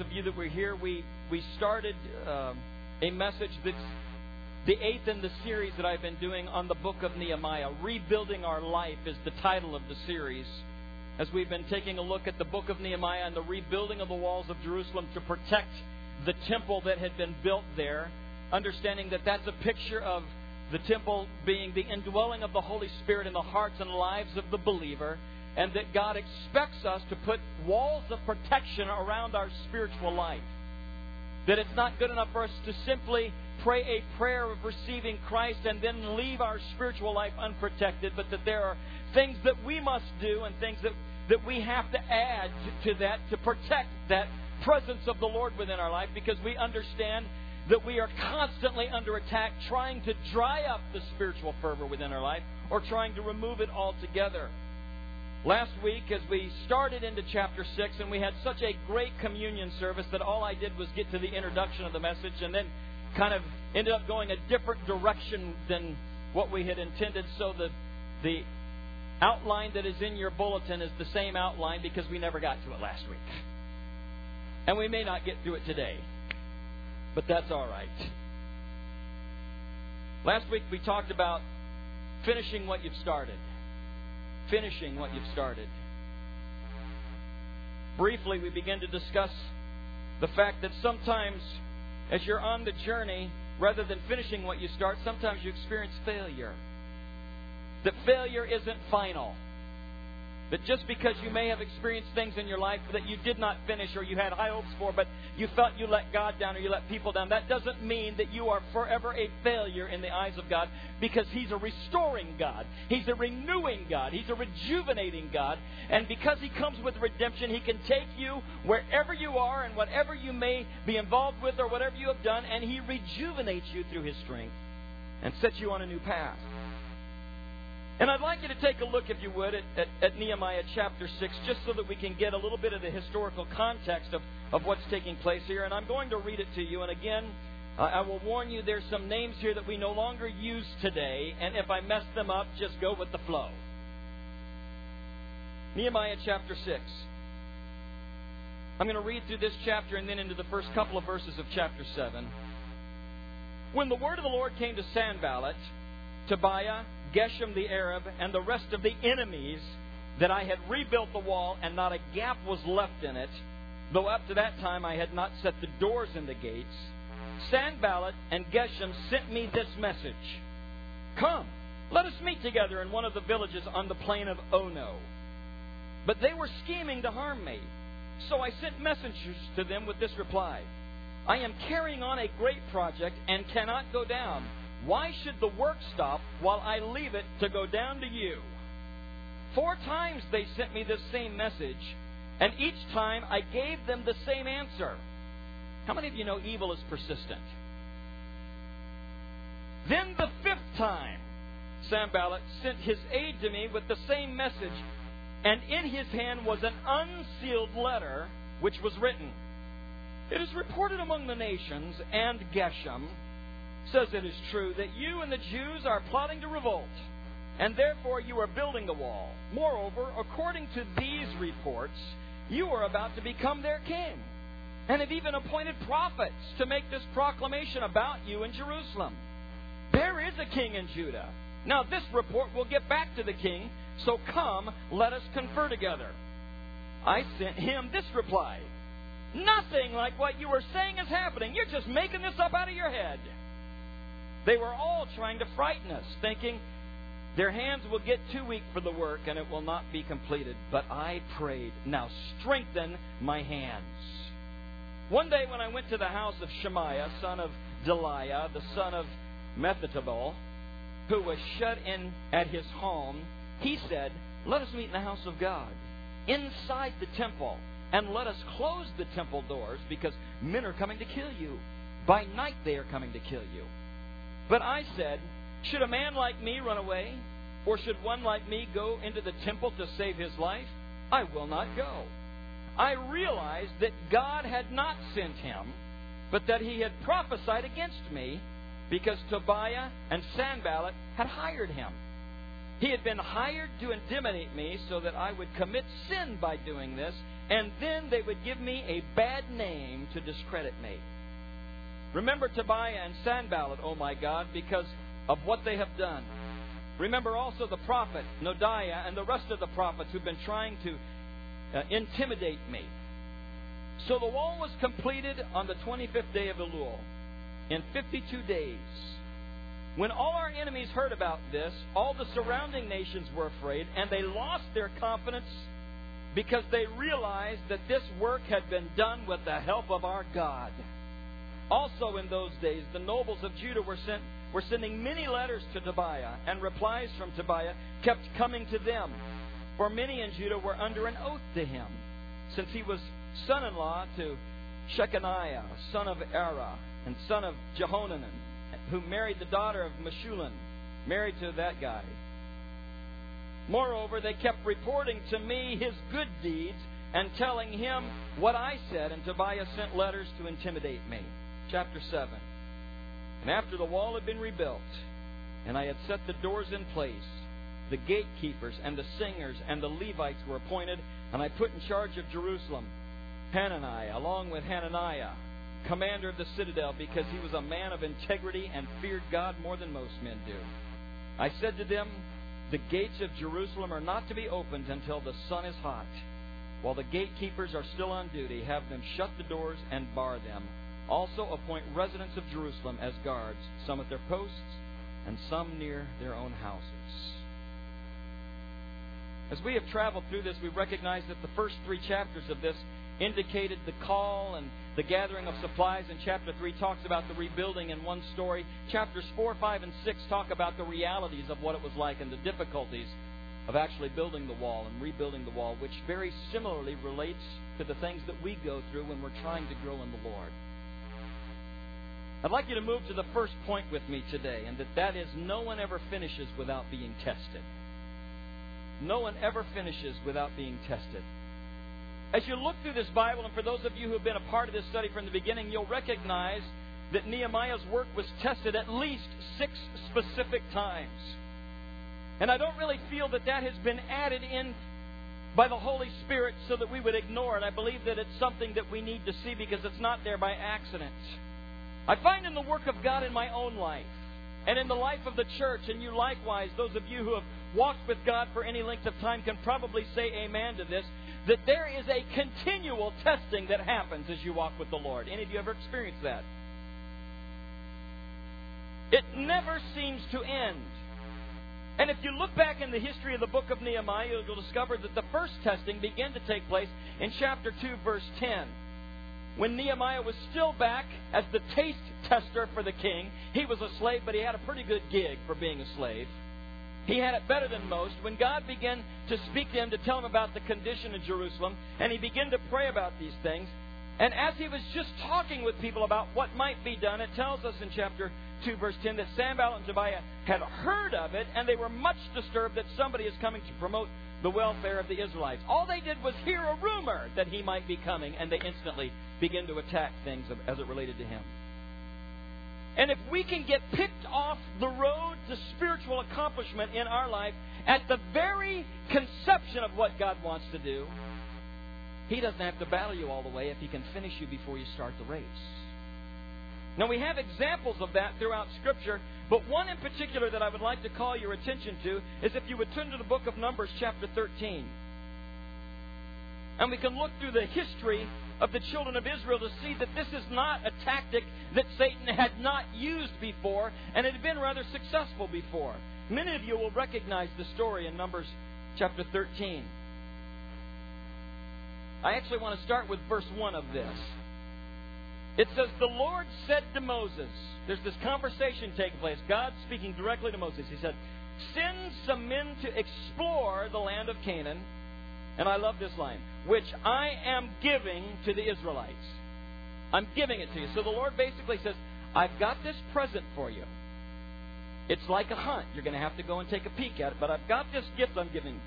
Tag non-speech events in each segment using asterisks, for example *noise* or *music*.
of you that were here, we, we started um, a message that's the eighth in the series that I've been doing on the book of Nehemiah. Rebuilding Our Life is the title of the series. As we've been taking a look at the book of Nehemiah and the rebuilding of the walls of Jerusalem to protect the temple that had been built there, understanding that that's a picture of the temple being the indwelling of the Holy Spirit in the hearts and lives of the believer, and that God expects us to put walls of protection around our spiritual life. That it's not good enough for us to simply pray a prayer of receiving Christ and then leave our spiritual life unprotected, but that there are things that we must do and things that, that we have to add to, to that to protect that presence of the Lord within our life because we understand that we are constantly under attack trying to dry up the spiritual fervor within our life or trying to remove it altogether. Last week, as we started into chapter 6, and we had such a great communion service that all I did was get to the introduction of the message and then kind of ended up going a different direction than what we had intended. So the, the outline that is in your bulletin is the same outline because we never got to it last week. And we may not get to it today. But that's all right. Last week we talked about finishing what you've started. Finishing what you've started. Briefly, we begin to discuss the fact that sometimes, as you're on the journey, rather than finishing what you start, sometimes you experience failure. That failure isn't final. That just because you may have experienced things in your life that you did not finish or you had high hopes for, but you felt you let God down or you let people down, that doesn't mean that you are forever a failure in the eyes of God because He's a restoring God. He's a renewing God. He's a rejuvenating God. And because He comes with redemption, He can take you wherever you are and whatever you may be involved with or whatever you have done, and He rejuvenates you through His strength and sets you on a new path. And I'd like you to take a look, if you would, at, at, at, Nehemiah chapter 6, just so that we can get a little bit of the historical context of, of what's taking place here. And I'm going to read it to you. And again, I will warn you there's some names here that we no longer use today. And if I mess them up, just go with the flow. Nehemiah chapter 6. I'm going to read through this chapter and then into the first couple of verses of chapter 7. When the word of the Lord came to Sanballat, Tobiah, Geshem the Arab, and the rest of the enemies that I had rebuilt the wall and not a gap was left in it, though up to that time I had not set the doors in the gates, Sanballat and Geshem sent me this message Come, let us meet together in one of the villages on the plain of Ono. But they were scheming to harm me. So I sent messengers to them with this reply I am carrying on a great project and cannot go down why should the work stop while I leave it to go down to you? Four times they sent me this same message, and each time I gave them the same answer. How many of you know evil is persistent? Then the fifth time, Sanballat sent his aide to me with the same message, and in his hand was an unsealed letter which was written. It is reported among the nations and Geshem says it is true that you and the Jews are plotting to revolt, and therefore you are building the wall. Moreover, according to these reports, you are about to become their king, and have even appointed prophets to make this proclamation about you in Jerusalem. There is a king in Judah. Now, this report will get back to the king, so come, let us confer together. I sent him this reply Nothing like what you were saying is happening. You're just making this up out of your head. They were all trying to frighten us, thinking their hands will get too weak for the work and it will not be completed. But I prayed, now strengthen my hands. One day when I went to the house of Shemaiah, son of Delaiah, the son of Mehetabel, who was shut in at his home, he said, Let us meet in the house of God, inside the temple, and let us close the temple doors, because men are coming to kill you. By night they are coming to kill you. But I said, Should a man like me run away? Or should one like me go into the temple to save his life? I will not go. I realized that God had not sent him, but that he had prophesied against me because Tobiah and Sanballat had hired him. He had been hired to intimidate me so that I would commit sin by doing this, and then they would give me a bad name to discredit me. Remember Tobiah and Sanballat, O oh my God, because of what they have done. Remember also the prophet Noadiah and the rest of the prophets who've been trying to uh, intimidate me. So the wall was completed on the 25th day of Elul in 52 days. When all our enemies heard about this, all the surrounding nations were afraid, and they lost their confidence because they realized that this work had been done with the help of our God. Also, in those days, the nobles of Judah were, sent, were sending many letters to Tobiah, and replies from Tobiah kept coming to them. For many in Judah were under an oath to him, since he was son in law to Shechaniah, son of Arah, and son of Jehohanan, who married the daughter of Meshullam, married to that guy. Moreover, they kept reporting to me his good deeds and telling him what I said, and Tobiah sent letters to intimidate me. Chapter 7. And after the wall had been rebuilt, and I had set the doors in place, the gatekeepers and the singers and the Levites were appointed, and I put in charge of Jerusalem Hananiah, along with Hananiah, commander of the citadel, because he was a man of integrity and feared God more than most men do. I said to them, The gates of Jerusalem are not to be opened until the sun is hot. While the gatekeepers are still on duty, have them shut the doors and bar them. Also appoint residents of Jerusalem as guards, some at their posts and some near their own houses. As we have traveled through this, we recognize that the first three chapters of this indicated the call and the gathering of supplies in chapter 3 talks about the rebuilding in one story. Chapters 4, 5, and 6 talk about the realities of what it was like and the difficulties of actually building the wall and rebuilding the wall, which very similarly relates to the things that we go through when we're trying to grow in the Lord. I'd like you to move to the first point with me today, and that that is no one ever finishes without being tested. No one ever finishes without being tested. As you look through this Bible, and for those of you who have been a part of this study from the beginning, you'll recognize that Nehemiah's work was tested at least six specific times. And I don't really feel that that has been added in by the Holy Spirit so that we would ignore it. I believe that it's something that we need to see because it's not there by accident. I find in the work of God in my own life and in the life of the church, and you likewise, those of you who have walked with God for any length of time can probably say amen to this, that there is a continual testing that happens as you walk with the Lord. Any of you ever experienced that? It never seems to end. And if you look back in the history of the book of Nehemiah, you'll discover that the first testing began to take place in chapter 2, verse 10. When Nehemiah was still back as the taste tester for the king, he was a slave, but he had a pretty good gig for being a slave. He had it better than most. When God began to speak to him to tell him about the condition of Jerusalem, and he began to pray about these things, and as he was just talking with people about what might be done, it tells us in chapter 2, verse 10, that Sanballat and Tobiah had heard of it, and they were much disturbed that somebody is coming to promote the welfare of the Israelites. All they did was hear a rumor that he might be coming, and they instantly began to attack things as it related to him. And if we can get picked off the road to spiritual accomplishment in our life at the very conception of what God wants to do, He doesn't have to battle you all the way if He can finish you before you start the race. Now, we have examples of that throughout Scripture, but one in particular that I would like to call your attention to is if you would turn to the book of Numbers, chapter 13. And we can look through the history of the children of Israel to see that this is not a tactic that Satan had not used before and had been rather successful before. Many of you will recognize the story in Numbers chapter 13. I actually want to start with verse 1 of this. It says, The Lord said to Moses, there's this conversation taking place. God speaking directly to Moses. He said, Send some men to explore the land of Canaan and I love this line, which I am giving to the Israelites. I'm giving it to you. So the Lord basically says, I've got this present for you. It's like a hunt. You're going to have to go and take a peek at it, but I've got this gift I'm giving.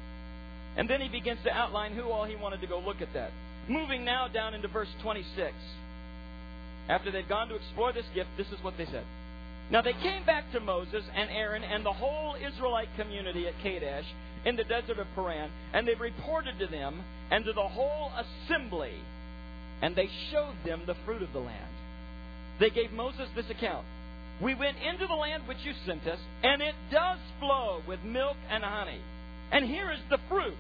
And then he begins to outline who all he wanted to go look at that. Moving now down into verse 26. After they'd gone to explore this gift, this is what they said. Now they came back to Moses and Aaron and the whole Israelite community at Kadesh in the desert of Paran, and they reported to them and to the whole assembly, and they showed them the fruit of the land. They gave Moses this account We went into the land which you sent us, and it does flow with milk and honey. And here is the fruit.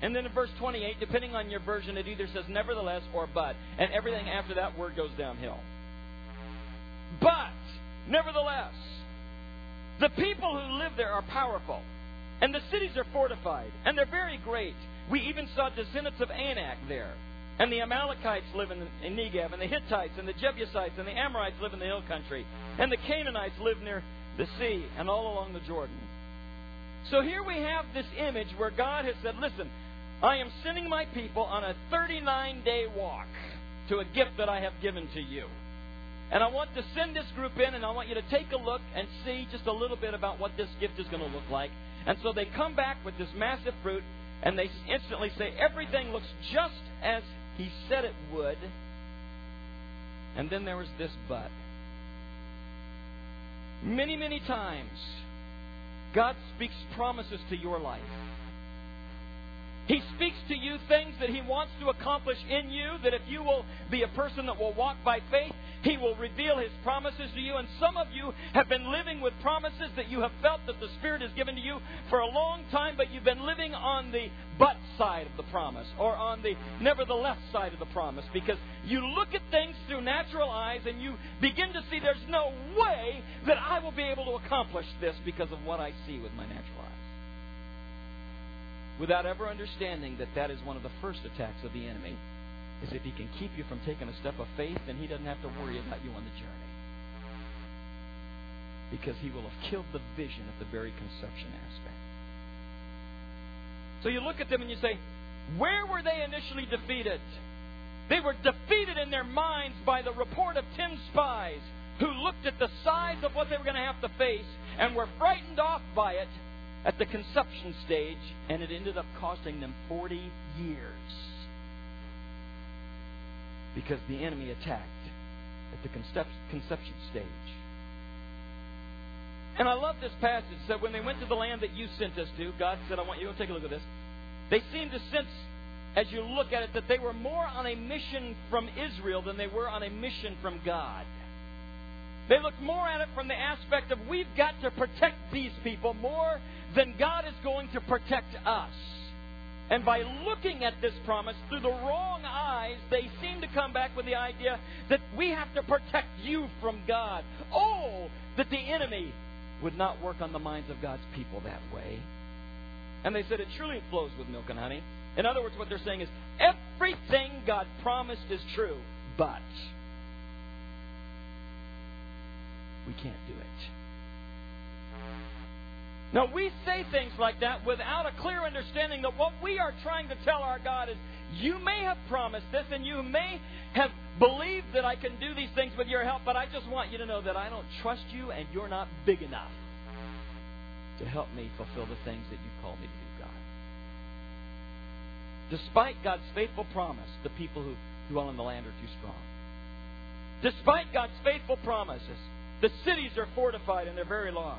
And then in verse 28, depending on your version, it either says nevertheless or but. And everything after that word goes downhill. But, nevertheless, the people who live there are powerful. And the cities are fortified. And they're very great. We even saw descendants of Anak there. And the Amalekites live in, in Negev. And the Hittites and the Jebusites and the Amorites live in the hill country. And the Canaanites live near the sea and all along the Jordan. So here we have this image where God has said, listen, I am sending my people on a 39 day walk to a gift that I have given to you. And I want to send this group in, and I want you to take a look and see just a little bit about what this gift is going to look like. And so they come back with this massive fruit, and they instantly say, Everything looks just as he said it would. And then there was this but. Many, many times, God speaks promises to your life. He speaks to you things that He wants to accomplish in you, that if you will be a person that will walk by faith, He will reveal His promises to you. And some of you have been living with promises that you have felt that the Spirit has given to you for a long time, but you've been living on the but side of the promise, or on the nevertheless side of the promise, because you look at things through natural eyes and you begin to see there's no way that I will be able to accomplish this because of what I see with my natural eyes without ever understanding that that is one of the first attacks of the enemy is if he can keep you from taking a step of faith then he doesn't have to worry about you on the journey. Because he will have killed the vision at the very conception aspect. So you look at them and you say where were they initially defeated? They were defeated in their minds by the report of ten spies who looked at the size of what they were going to have to face and were frightened off by it at the conception stage, and it ended up costing them 40 years because the enemy attacked at the conception stage. And I love this passage. That when they went to the land that you sent us to, God said, I want you to take a look at this. They seemed to sense, as you look at it, that they were more on a mission from Israel than they were on a mission from God. They looked more at it from the aspect of we've got to protect these people more than God is going to protect us. And by looking at this promise through the wrong eyes, they seem to come back with the idea that we have to protect you from God. Oh, that the enemy would not work on the minds of God's people that way. And they said it truly flows with milk and honey. In other words, what they're saying is everything God promised is true, but we can't do it. Now, we say things like that without a clear understanding that what we are trying to tell our God is, you may have promised this and you may have believed that I can do these things with your help, but I just want you to know that I don't trust you and you're not big enough to help me fulfill the things that you call me to do, God. Despite God's faithful promise, the people who dwell in the land are too strong. Despite God's faithful promises, the cities are fortified and they're very large.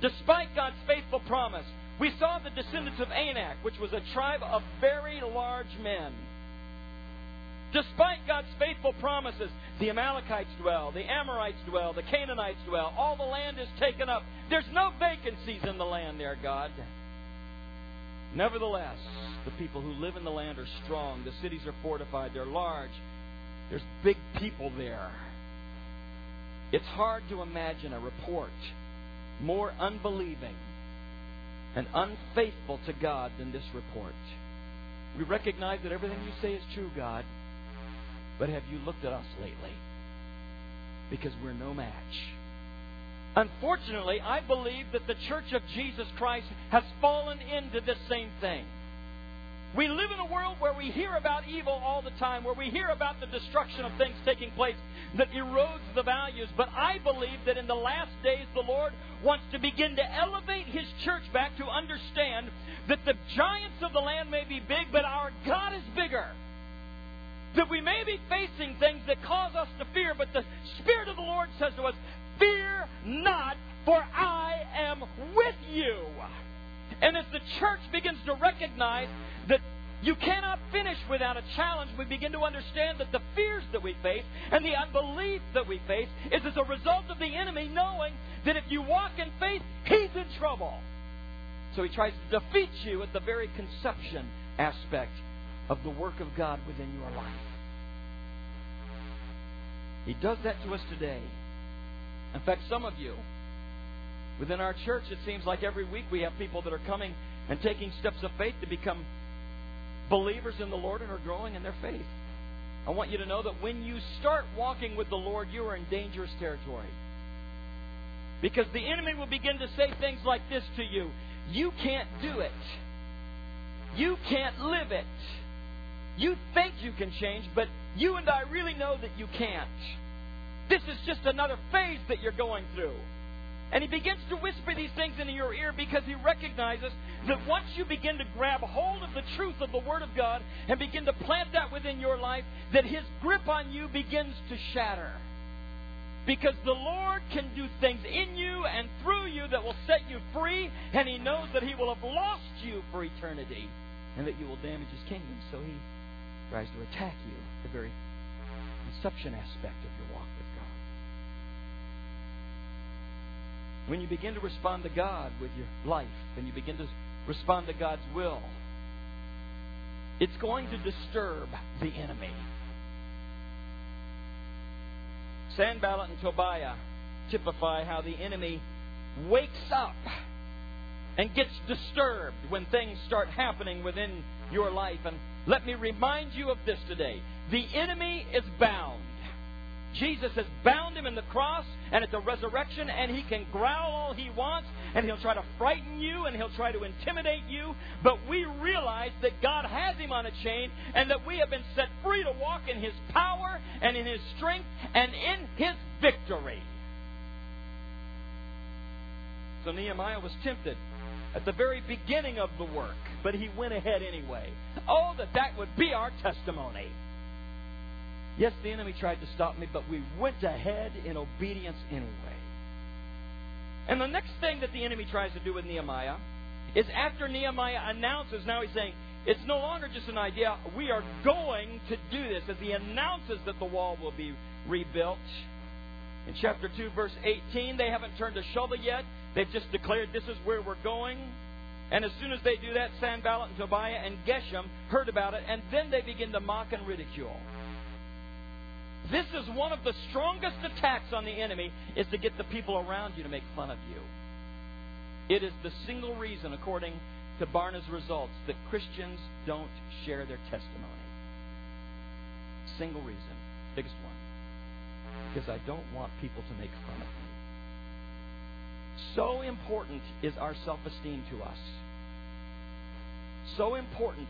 Despite God's faithful promise, we saw the descendants of Anak, which was a tribe of very large men. Despite God's faithful promises, the Amalekites dwell, the Amorites dwell, the Canaanites dwell. All the land is taken up. There's no vacancies in the land there, God. Nevertheless, the people who live in the land are strong. The cities are fortified. They're large. There's big people there. It's hard to imagine a report more unbelieving and unfaithful to God than this report. We recognize that everything you say is true, God, but have you looked at us lately? Because we're no match. Unfortunately, I believe that the Church of Jesus Christ has fallen into this same thing. We live in a world where we hear about evil all the time, where we hear about the destruction of things taking place that erodes the values. But I believe that in the last days, the Lord wants to begin to elevate His church back to understand that the giants of the land may be big, but our God is bigger. That we may be facing things that cause us to fear, but the Spirit of the Lord says to us, Fear not, for I am with you. And as the church begins to recognize that you cannot finish without a challenge. We begin to understand that the fears that we face and the unbelief that we face is as a result of the enemy knowing that if you walk in faith, he's in trouble. So he tries to defeat you at the very conception aspect of the work of God within your life. He does that to us today. In fact, some of you, within our church, it seems like every week we have people that are coming and taking steps of faith to become believers in the Lord and are growing in their faith. I want you to know that when you start walking with the Lord, you are in dangerous territory. Because the enemy will begin to say things like this to you You can't do it. You can't live it. You think you can change, but you and I really know that you can't. This is just another phase that you're going through. And he begins to whisper these things into your ear because he recognizes that once you begin to grab hold of the truth of the Word of God and begin to plant that within your life, that his grip on you begins to shatter. Because the Lord can do things in you and through you that will set you free, and he knows that he will have lost you for eternity and that you will damage his kingdom. So he tries to attack you, the very conception aspect of your walk. When you begin to respond to God with your life and you begin to respond to God's will, it's going to disturb the enemy. Sanballat and Tobiah typify how the enemy wakes up and gets disturbed when things start happening within your life. And let me remind you of this today the enemy is bound. Jesus has bound him in the cross and at the resurrection, and he can growl all he wants, and he'll try to frighten you, and he'll try to intimidate you. But we realize that God has him on a chain, and that we have been set free to walk in his power and in his strength and in his victory. So Nehemiah was tempted at the very beginning of the work, but he went ahead anyway. Oh, that that would be our testimony. Yes, the enemy tried to stop me, but we went ahead in obedience anyway. And the next thing that the enemy tries to do with Nehemiah is after Nehemiah announces, now he's saying, it's no longer just an idea, we are going to do this. As he announces that the wall will be rebuilt. In chapter 2, verse 18, they haven't turned a shovel yet. They've just declared this is where we're going. And as soon as they do that, Sanballat and Tobiah and Geshem heard about it, and then they begin to mock and ridicule. This is one of the strongest attacks on the enemy is to get the people around you to make fun of you. It is the single reason, according to Barna's results, that Christians don't share their testimony. Single reason, biggest one. Because I don't want people to make fun of me. So important is our self esteem to us. So important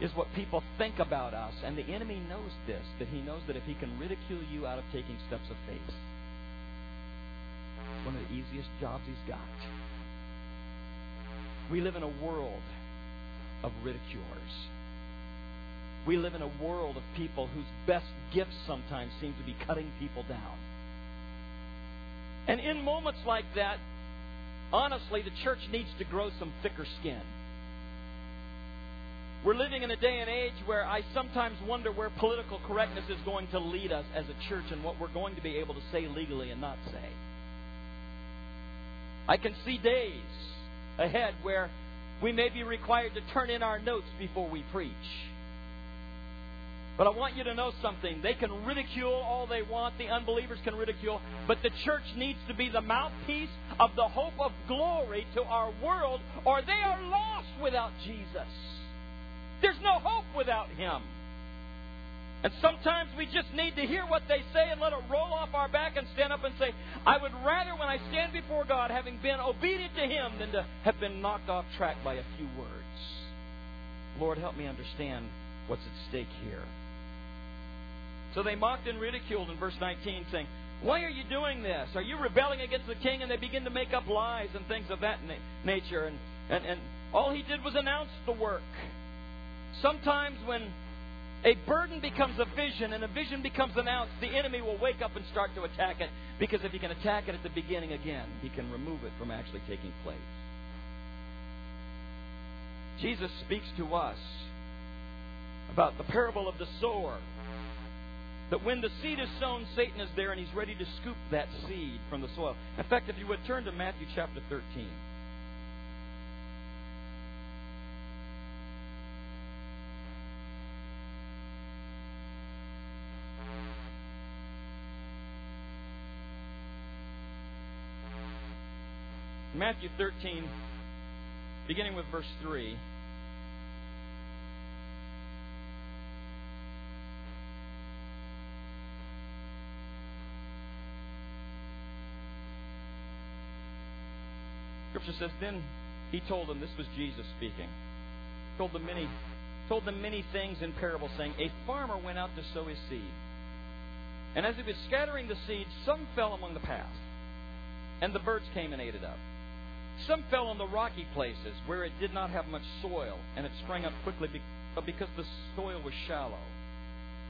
is what people think about us. And the enemy knows this, that he knows that if he can ridicule you out of taking steps of faith, one of the easiest jobs he's got. We live in a world of ridiculers. We live in a world of people whose best gifts sometimes seem to be cutting people down. And in moments like that, honestly, the church needs to grow some thicker skin. We're living in a day and age where I sometimes wonder where political correctness is going to lead us as a church and what we're going to be able to say legally and not say. I can see days ahead where we may be required to turn in our notes before we preach. But I want you to know something. They can ridicule all they want, the unbelievers can ridicule, but the church needs to be the mouthpiece of the hope of glory to our world, or they are lost without Jesus. There's no hope without Him. And sometimes we just need to hear what they say and let it roll off our back and stand up and say, I would rather, when I stand before God, having been obedient to Him, than to have been knocked off track by a few words. Lord, help me understand what's at stake here. So they mocked and ridiculed in verse 19, saying, Why are you doing this? Are you rebelling against the king? And they begin to make up lies and things of that na- nature. And, and, and all he did was announce the work. Sometimes when a burden becomes a vision, and a vision becomes an ounce, the enemy will wake up and start to attack it. Because if he can attack it at the beginning again, he can remove it from actually taking place. Jesus speaks to us about the parable of the sower. That when the seed is sown, Satan is there and he's ready to scoop that seed from the soil. In fact, if you would turn to Matthew chapter 13. Matthew 13, beginning with verse 3. Scripture says, Then he told them, this was Jesus speaking, told them many, told them many things in parables, saying, A farmer went out to sow his seed. And as he was scattering the seed, some fell among the path, and the birds came and ate it up. Some fell on the rocky places where it did not have much soil, and it sprang up quickly but because the soil was shallow.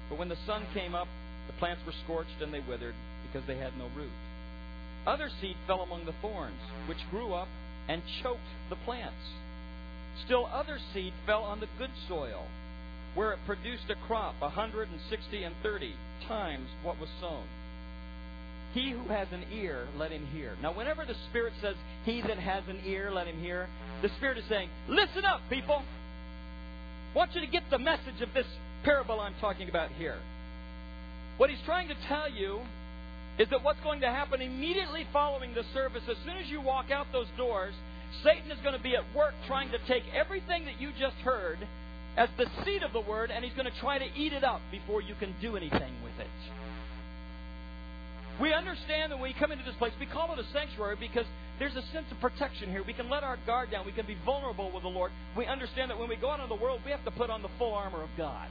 But when the sun came up, the plants were scorched and they withered because they had no root. Other seed fell among the thorns, which grew up and choked the plants. Still other seed fell on the good soil, where it produced a crop a hundred and sixty and thirty times what was sown. He who has an ear, let him hear. Now, whenever the Spirit says, He that has an ear, let him hear, the Spirit is saying, Listen up, people. I want you to get the message of this parable I'm talking about here. What he's trying to tell you is that what's going to happen immediately following the service, as soon as you walk out those doors, Satan is going to be at work trying to take everything that you just heard as the seed of the word, and he's going to try to eat it up before you can do anything with it. We understand that when we come into this place, we call it a sanctuary because there's a sense of protection here. We can let our guard down. We can be vulnerable with the Lord. We understand that when we go out in the world, we have to put on the full armor of God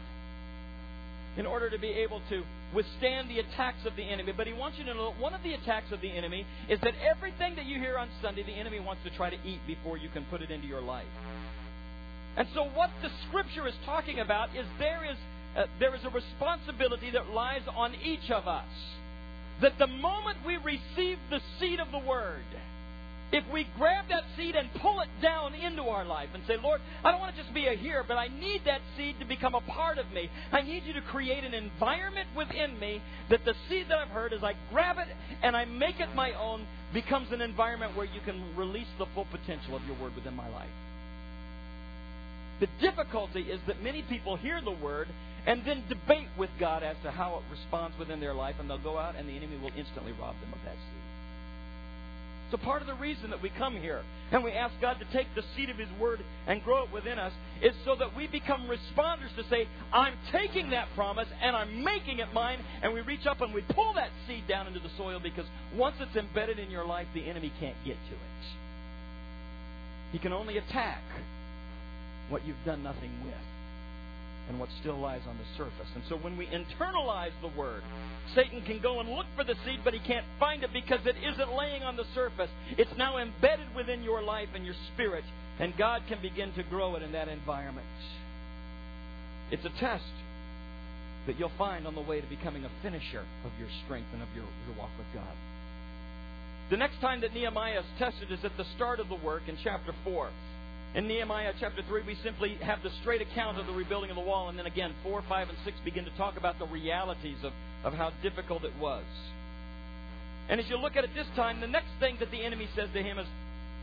in order to be able to withstand the attacks of the enemy. But he wants you to know one of the attacks of the enemy is that everything that you hear on Sunday, the enemy wants to try to eat before you can put it into your life. And so, what the Scripture is talking about is there is uh, there is a responsibility that lies on each of us that the moment we receive the seed of the Word, if we grab that seed and pull it down into our life and say, Lord, I don't want to just be a hearer, but I need that seed to become a part of me. I need you to create an environment within me that the seed that I've heard, as I grab it and I make it my own, becomes an environment where you can release the full potential of your word within my life. The difficulty is that many people hear the word and then debate with God as to how it responds within their life, and they'll go out and the enemy will instantly rob them of that seed. So part of the reason that we come here and we ask God to take the seed of His Word and grow it within us is so that we become responders to say, I'm taking that promise and I'm making it mine, and we reach up and we pull that seed down into the soil because once it's embedded in your life, the enemy can't get to it. He can only attack what you've done nothing with and what still lies on the surface. And so when we internalize the word, Satan can go and look for the seed, but he can't find it because it isn't laying on the surface. It's now embedded within your life and your spirit, and God can begin to grow it in that environment. It's a test that you'll find on the way to becoming a finisher of your strength and of your, your walk with God. The next time that Nehemiah is tested is at the start of the work in chapter 4. In Nehemiah chapter 3, we simply have the straight account of the rebuilding of the wall, and then again, 4, 5, and 6 begin to talk about the realities of, of how difficult it was. And as you look at it this time, the next thing that the enemy says to him is,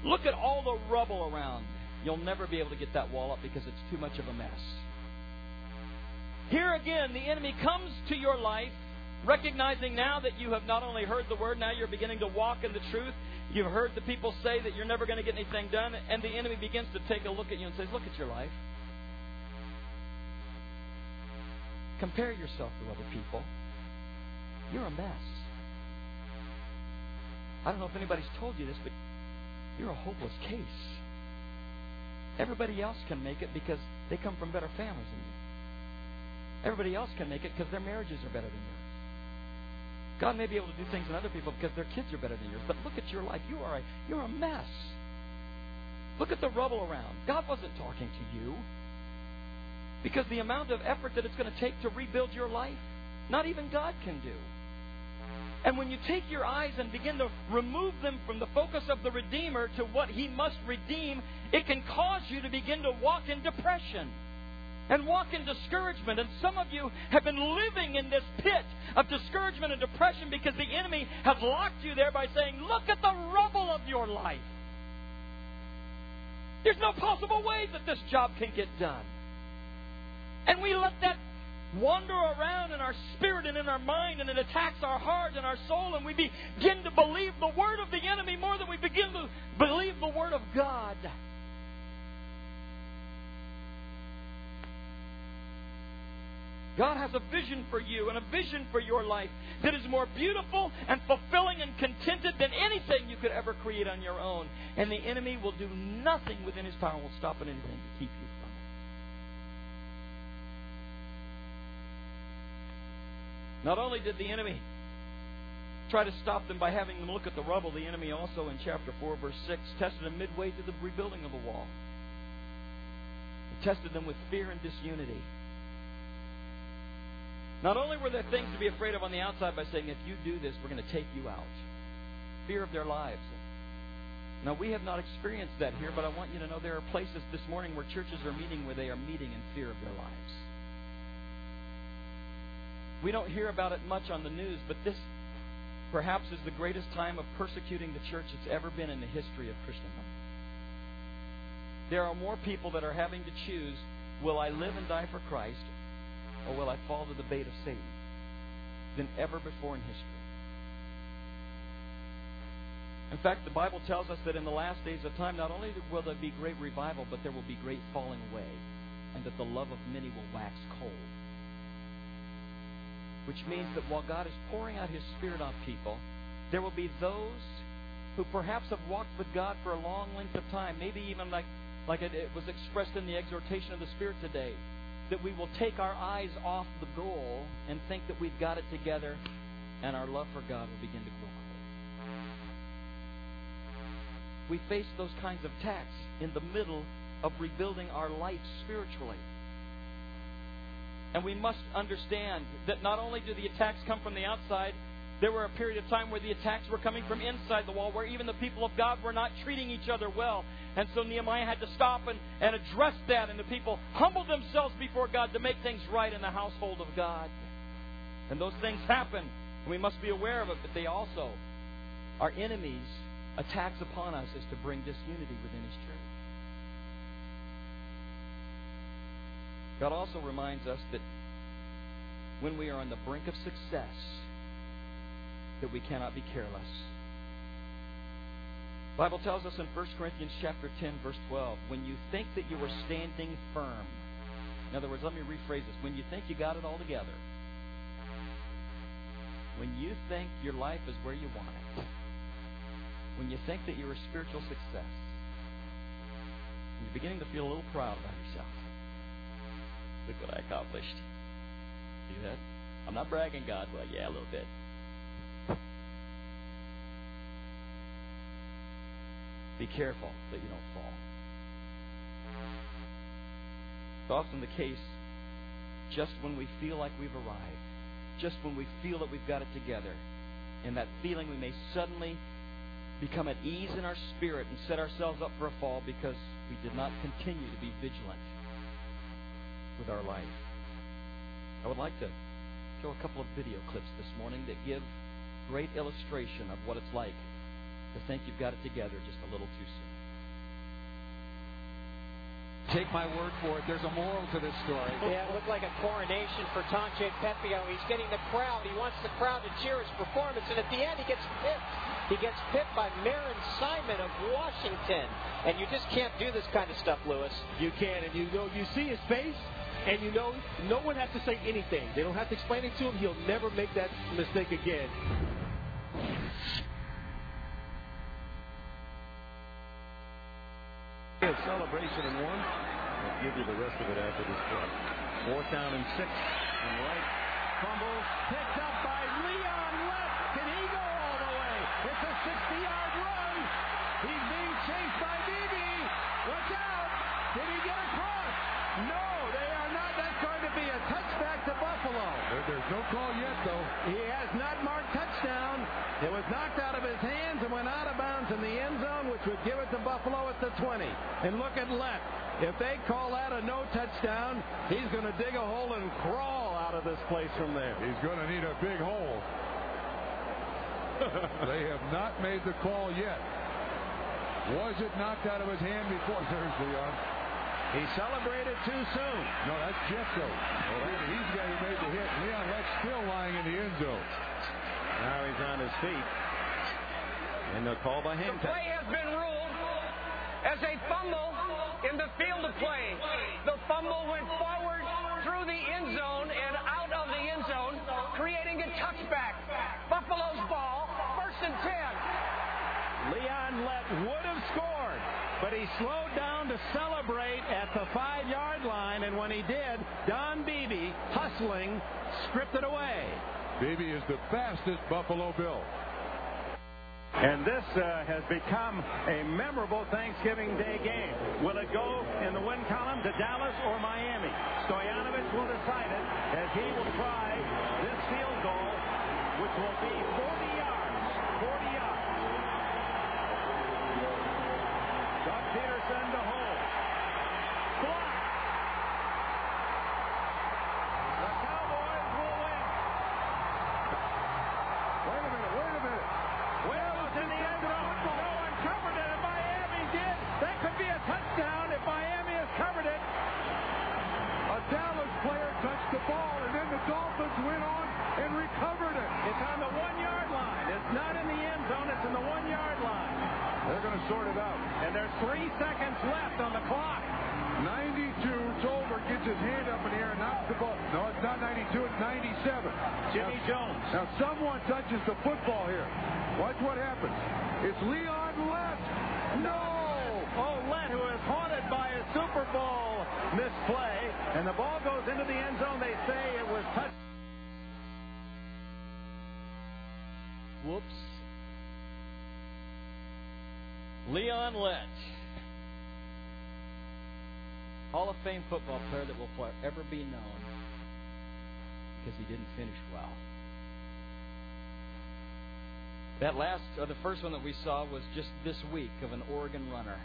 Look at all the rubble around. You'll never be able to get that wall up because it's too much of a mess. Here again, the enemy comes to your life recognizing now that you have not only heard the word, now you're beginning to walk in the truth. You've heard the people say that you're never going to get anything done, and the enemy begins to take a look at you and says, Look at your life. Compare yourself to other people. You're a mess. I don't know if anybody's told you this, but you're a hopeless case. Everybody else can make it because they come from better families than you. Everybody else can make it because their marriages are better than yours. God may be able to do things in other people because their kids are better than yours. But look at your life. You are a, you're a mess. Look at the rubble around. God wasn't talking to you. Because the amount of effort that it's going to take to rebuild your life, not even God can do. And when you take your eyes and begin to remove them from the focus of the Redeemer to what He must redeem, it can cause you to begin to walk in depression and walk in discouragement. And some of you have been living in this pit of discouragement and depression because the enemy has locked you there by saying, Look at the rubble of your life. There's no possible way that this job can get done. And we let that wander around in our spirit and in our mind, and it attacks our heart and our soul, and we begin to believe the word of the enemy more than we begin to believe the word of God. God has a vision for you and a vision for your life that is more beautiful and fulfilling and contented than anything you could ever create on your own. And the enemy will do nothing within his power, will stop at anything to keep you from it. Not only did the enemy try to stop them by having them look at the rubble, the enemy also in chapter 4, verse 6, tested them midway through the rebuilding of the wall. He tested them with fear and disunity. Not only were there things to be afraid of on the outside by saying, if you do this, we're going to take you out. Fear of their lives. Now, we have not experienced that here, but I want you to know there are places this morning where churches are meeting where they are meeting in fear of their lives. We don't hear about it much on the news, but this perhaps is the greatest time of persecuting the church that's ever been in the history of Christendom. There are more people that are having to choose will I live and die for Christ, or will I fall to the bait of Satan than ever before in history. In fact, the Bible tells us that in the last days of time, not only will there be great revival, but there will be great falling away, and that the love of many will wax cold. Which means that while God is pouring out His Spirit on people, there will be those who perhaps have walked with God for a long length of time, maybe even like, like it was expressed in the exhortation of the Spirit today, that we will take our eyes off the goal and think that we've got it together, and our love for God will begin to grow cold. We face those kinds of attacks in the middle of rebuilding our life spiritually. And we must understand that not only do the attacks come from the outside, there were a period of time where the attacks were coming from inside the wall, where even the people of God were not treating each other well. And so Nehemiah had to stop and, and address that, and the people humbled themselves before God to make things right in the household of God. And those things happen, and we must be aware of it, but they also are enemies' attacks upon us is to bring disunity within His church. God also reminds us that when we are on the brink of success, that we cannot be careless. The Bible tells us in 1 Corinthians chapter 10 verse 12, when you think that you are standing firm. In other words, let me rephrase this. When you think you got it all together. When you think your life is where you want it. When you think that you're a spiritual success. You're beginning to feel a little proud about yourself. Look what I accomplished. See that? I'm not bragging, God, but yeah, a little bit. Be careful that you don't fall. It's often the case just when we feel like we've arrived, just when we feel that we've got it together, in that feeling we may suddenly become at ease in our spirit and set ourselves up for a fall because we did not continue to be vigilant with our life. I would like to show a couple of video clips this morning that give great illustration of what it's like to think you've got it together just a little too soon. Take my word for it, there's a moral to this story. Yeah, it looked like a coronation for Tancred Pepio. He's getting the crowd. He wants the crowd to cheer his performance, and at the end, he gets pipped. He gets pipped by Marin Simon of Washington. And you just can't do this kind of stuff, Lewis. You can, and you know, you see his face, and you know, no one has to say anything. They don't have to explain it to him. He'll never make that mistake again. celebration in one. I'll give you the rest of it after this play. Fourth down and six. And right fumble Picked up by Leon Lett. Can he go all the way? It's a 60-yard run. He's being chased by Beebe. Watch out. Did he get across? No, they are not. That's going to be a touchback to Buffalo. There, there's no call yet, though. He has not marked touchdown. It was knocked out of his hands and went out of bounds in the end zone, which would give it to Buffalo at the 20. And look at Lett. If they call that a no touchdown, he's going to dig a hole and crawl out of this place from there. He's going to need a big hole. *laughs* they have not made the call yet. Was it knocked out of his hand before *laughs* Thursday uh, on? He celebrated too soon. No, that's Jetso. Well, he's the guy who made the hit. Leon Lett's still lying in the end zone. Now he's on his feet. And the call by hang The play has been ruled as a fumble in the field of play. The fumble went forward through the end zone and out of the end zone, creating a touchback. Buffalo's ball, first and ten. Leon Lett would have scored, but he slowed down to celebrate at the five yard line, and when he did, Don Beebe, hustling, stripped it away. Beebe is the fastest Buffalo Bill. And this uh, has become a memorable Thanksgiving Day game. Will it go in the win column to Dallas or Miami? Stoyanovich will decide it as he will try this field goal, which will be 40 three seconds left on the clock. 92, Tolbert gets his hand up in the air and knocks the ball. No, it's not 92, it's 97. Jimmy now, Jones. Now someone touches the football here. Watch what happens. It's Leon Lett. No! Oh, Lett, who is haunted by a Super Bowl misplay, and the ball goes into the end zone. They say it was touched. Whoops. Leon Lett. Hall of Fame football player that will forever be known because he didn't finish well. That last, or the first one that we saw was just this week of an Oregon runner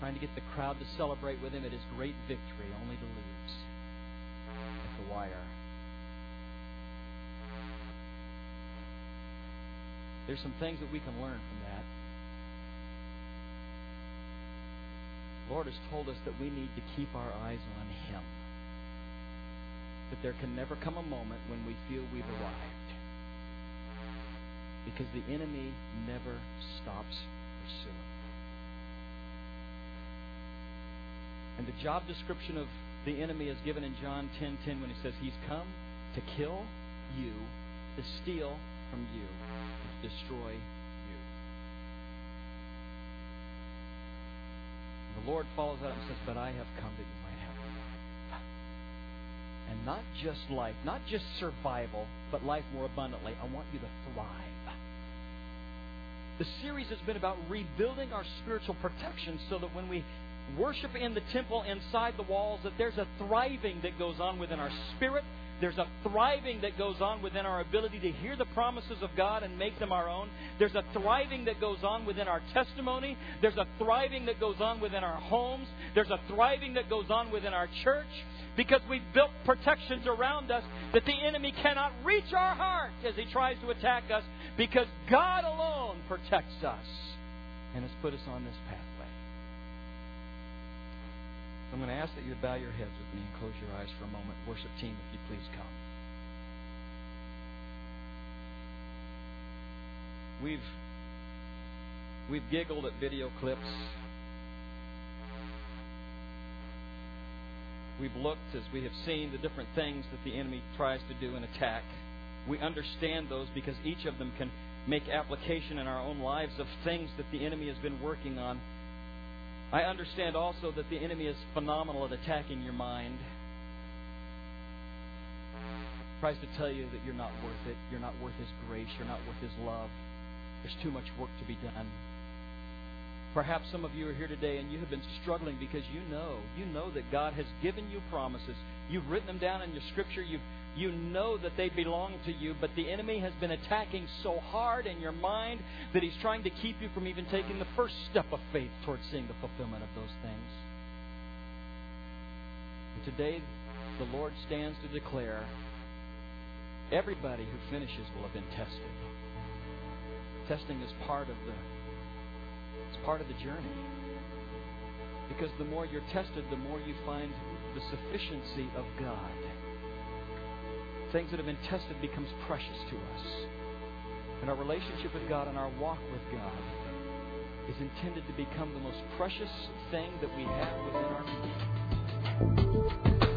trying to get the crowd to celebrate with him at his great victory, only to lose at the wire. There's some things that we can learn from that. Lord has told us that we need to keep our eyes on Him. That there can never come a moment when we feel we've arrived. Because the enemy never stops pursuing. And the job description of the enemy is given in John 10:10 10, 10, when he says he's come to kill you, to steal from you, to destroy you. And the Lord follows that up and says, But I have come that you might have life. And not just life, not just survival, but life more abundantly. I want you to thrive. The series has been about rebuilding our spiritual protection so that when we worship in the temple inside the walls, that there's a thriving that goes on within our spirit. There's a thriving that goes on within our ability to hear the promises of God and make them our own. There's a thriving that goes on within our testimony. There's a thriving that goes on within our homes. There's a thriving that goes on within our church because we've built protections around us that the enemy cannot reach our heart as he tries to attack us because God alone protects us and has put us on this pathway. I'm going to ask that you bow your heads with me and close your eyes for a moment. Worship team, if you please come. We've we've giggled at video clips. We've looked as we have seen the different things that the enemy tries to do and attack. We understand those because each of them can make application in our own lives of things that the enemy has been working on I understand also that the enemy is phenomenal at attacking your mind. Tries to tell you that you're not worth it, you're not worth his grace, you're not worth his love. There's too much work to be done. Perhaps some of you are here today and you have been struggling because you know, you know that God has given you promises. You've written them down in your scripture. You've You know that they belong to you, but the enemy has been attacking so hard in your mind that he's trying to keep you from even taking the first step of faith towards seeing the fulfillment of those things. And today, the Lord stands to declare everybody who finishes will have been tested. Testing is part of the it's part of the journey. Because the more you're tested, the more you find the sufficiency of God. Things that have been tested becomes precious to us. And our relationship with God and our walk with God is intended to become the most precious thing that we have within our.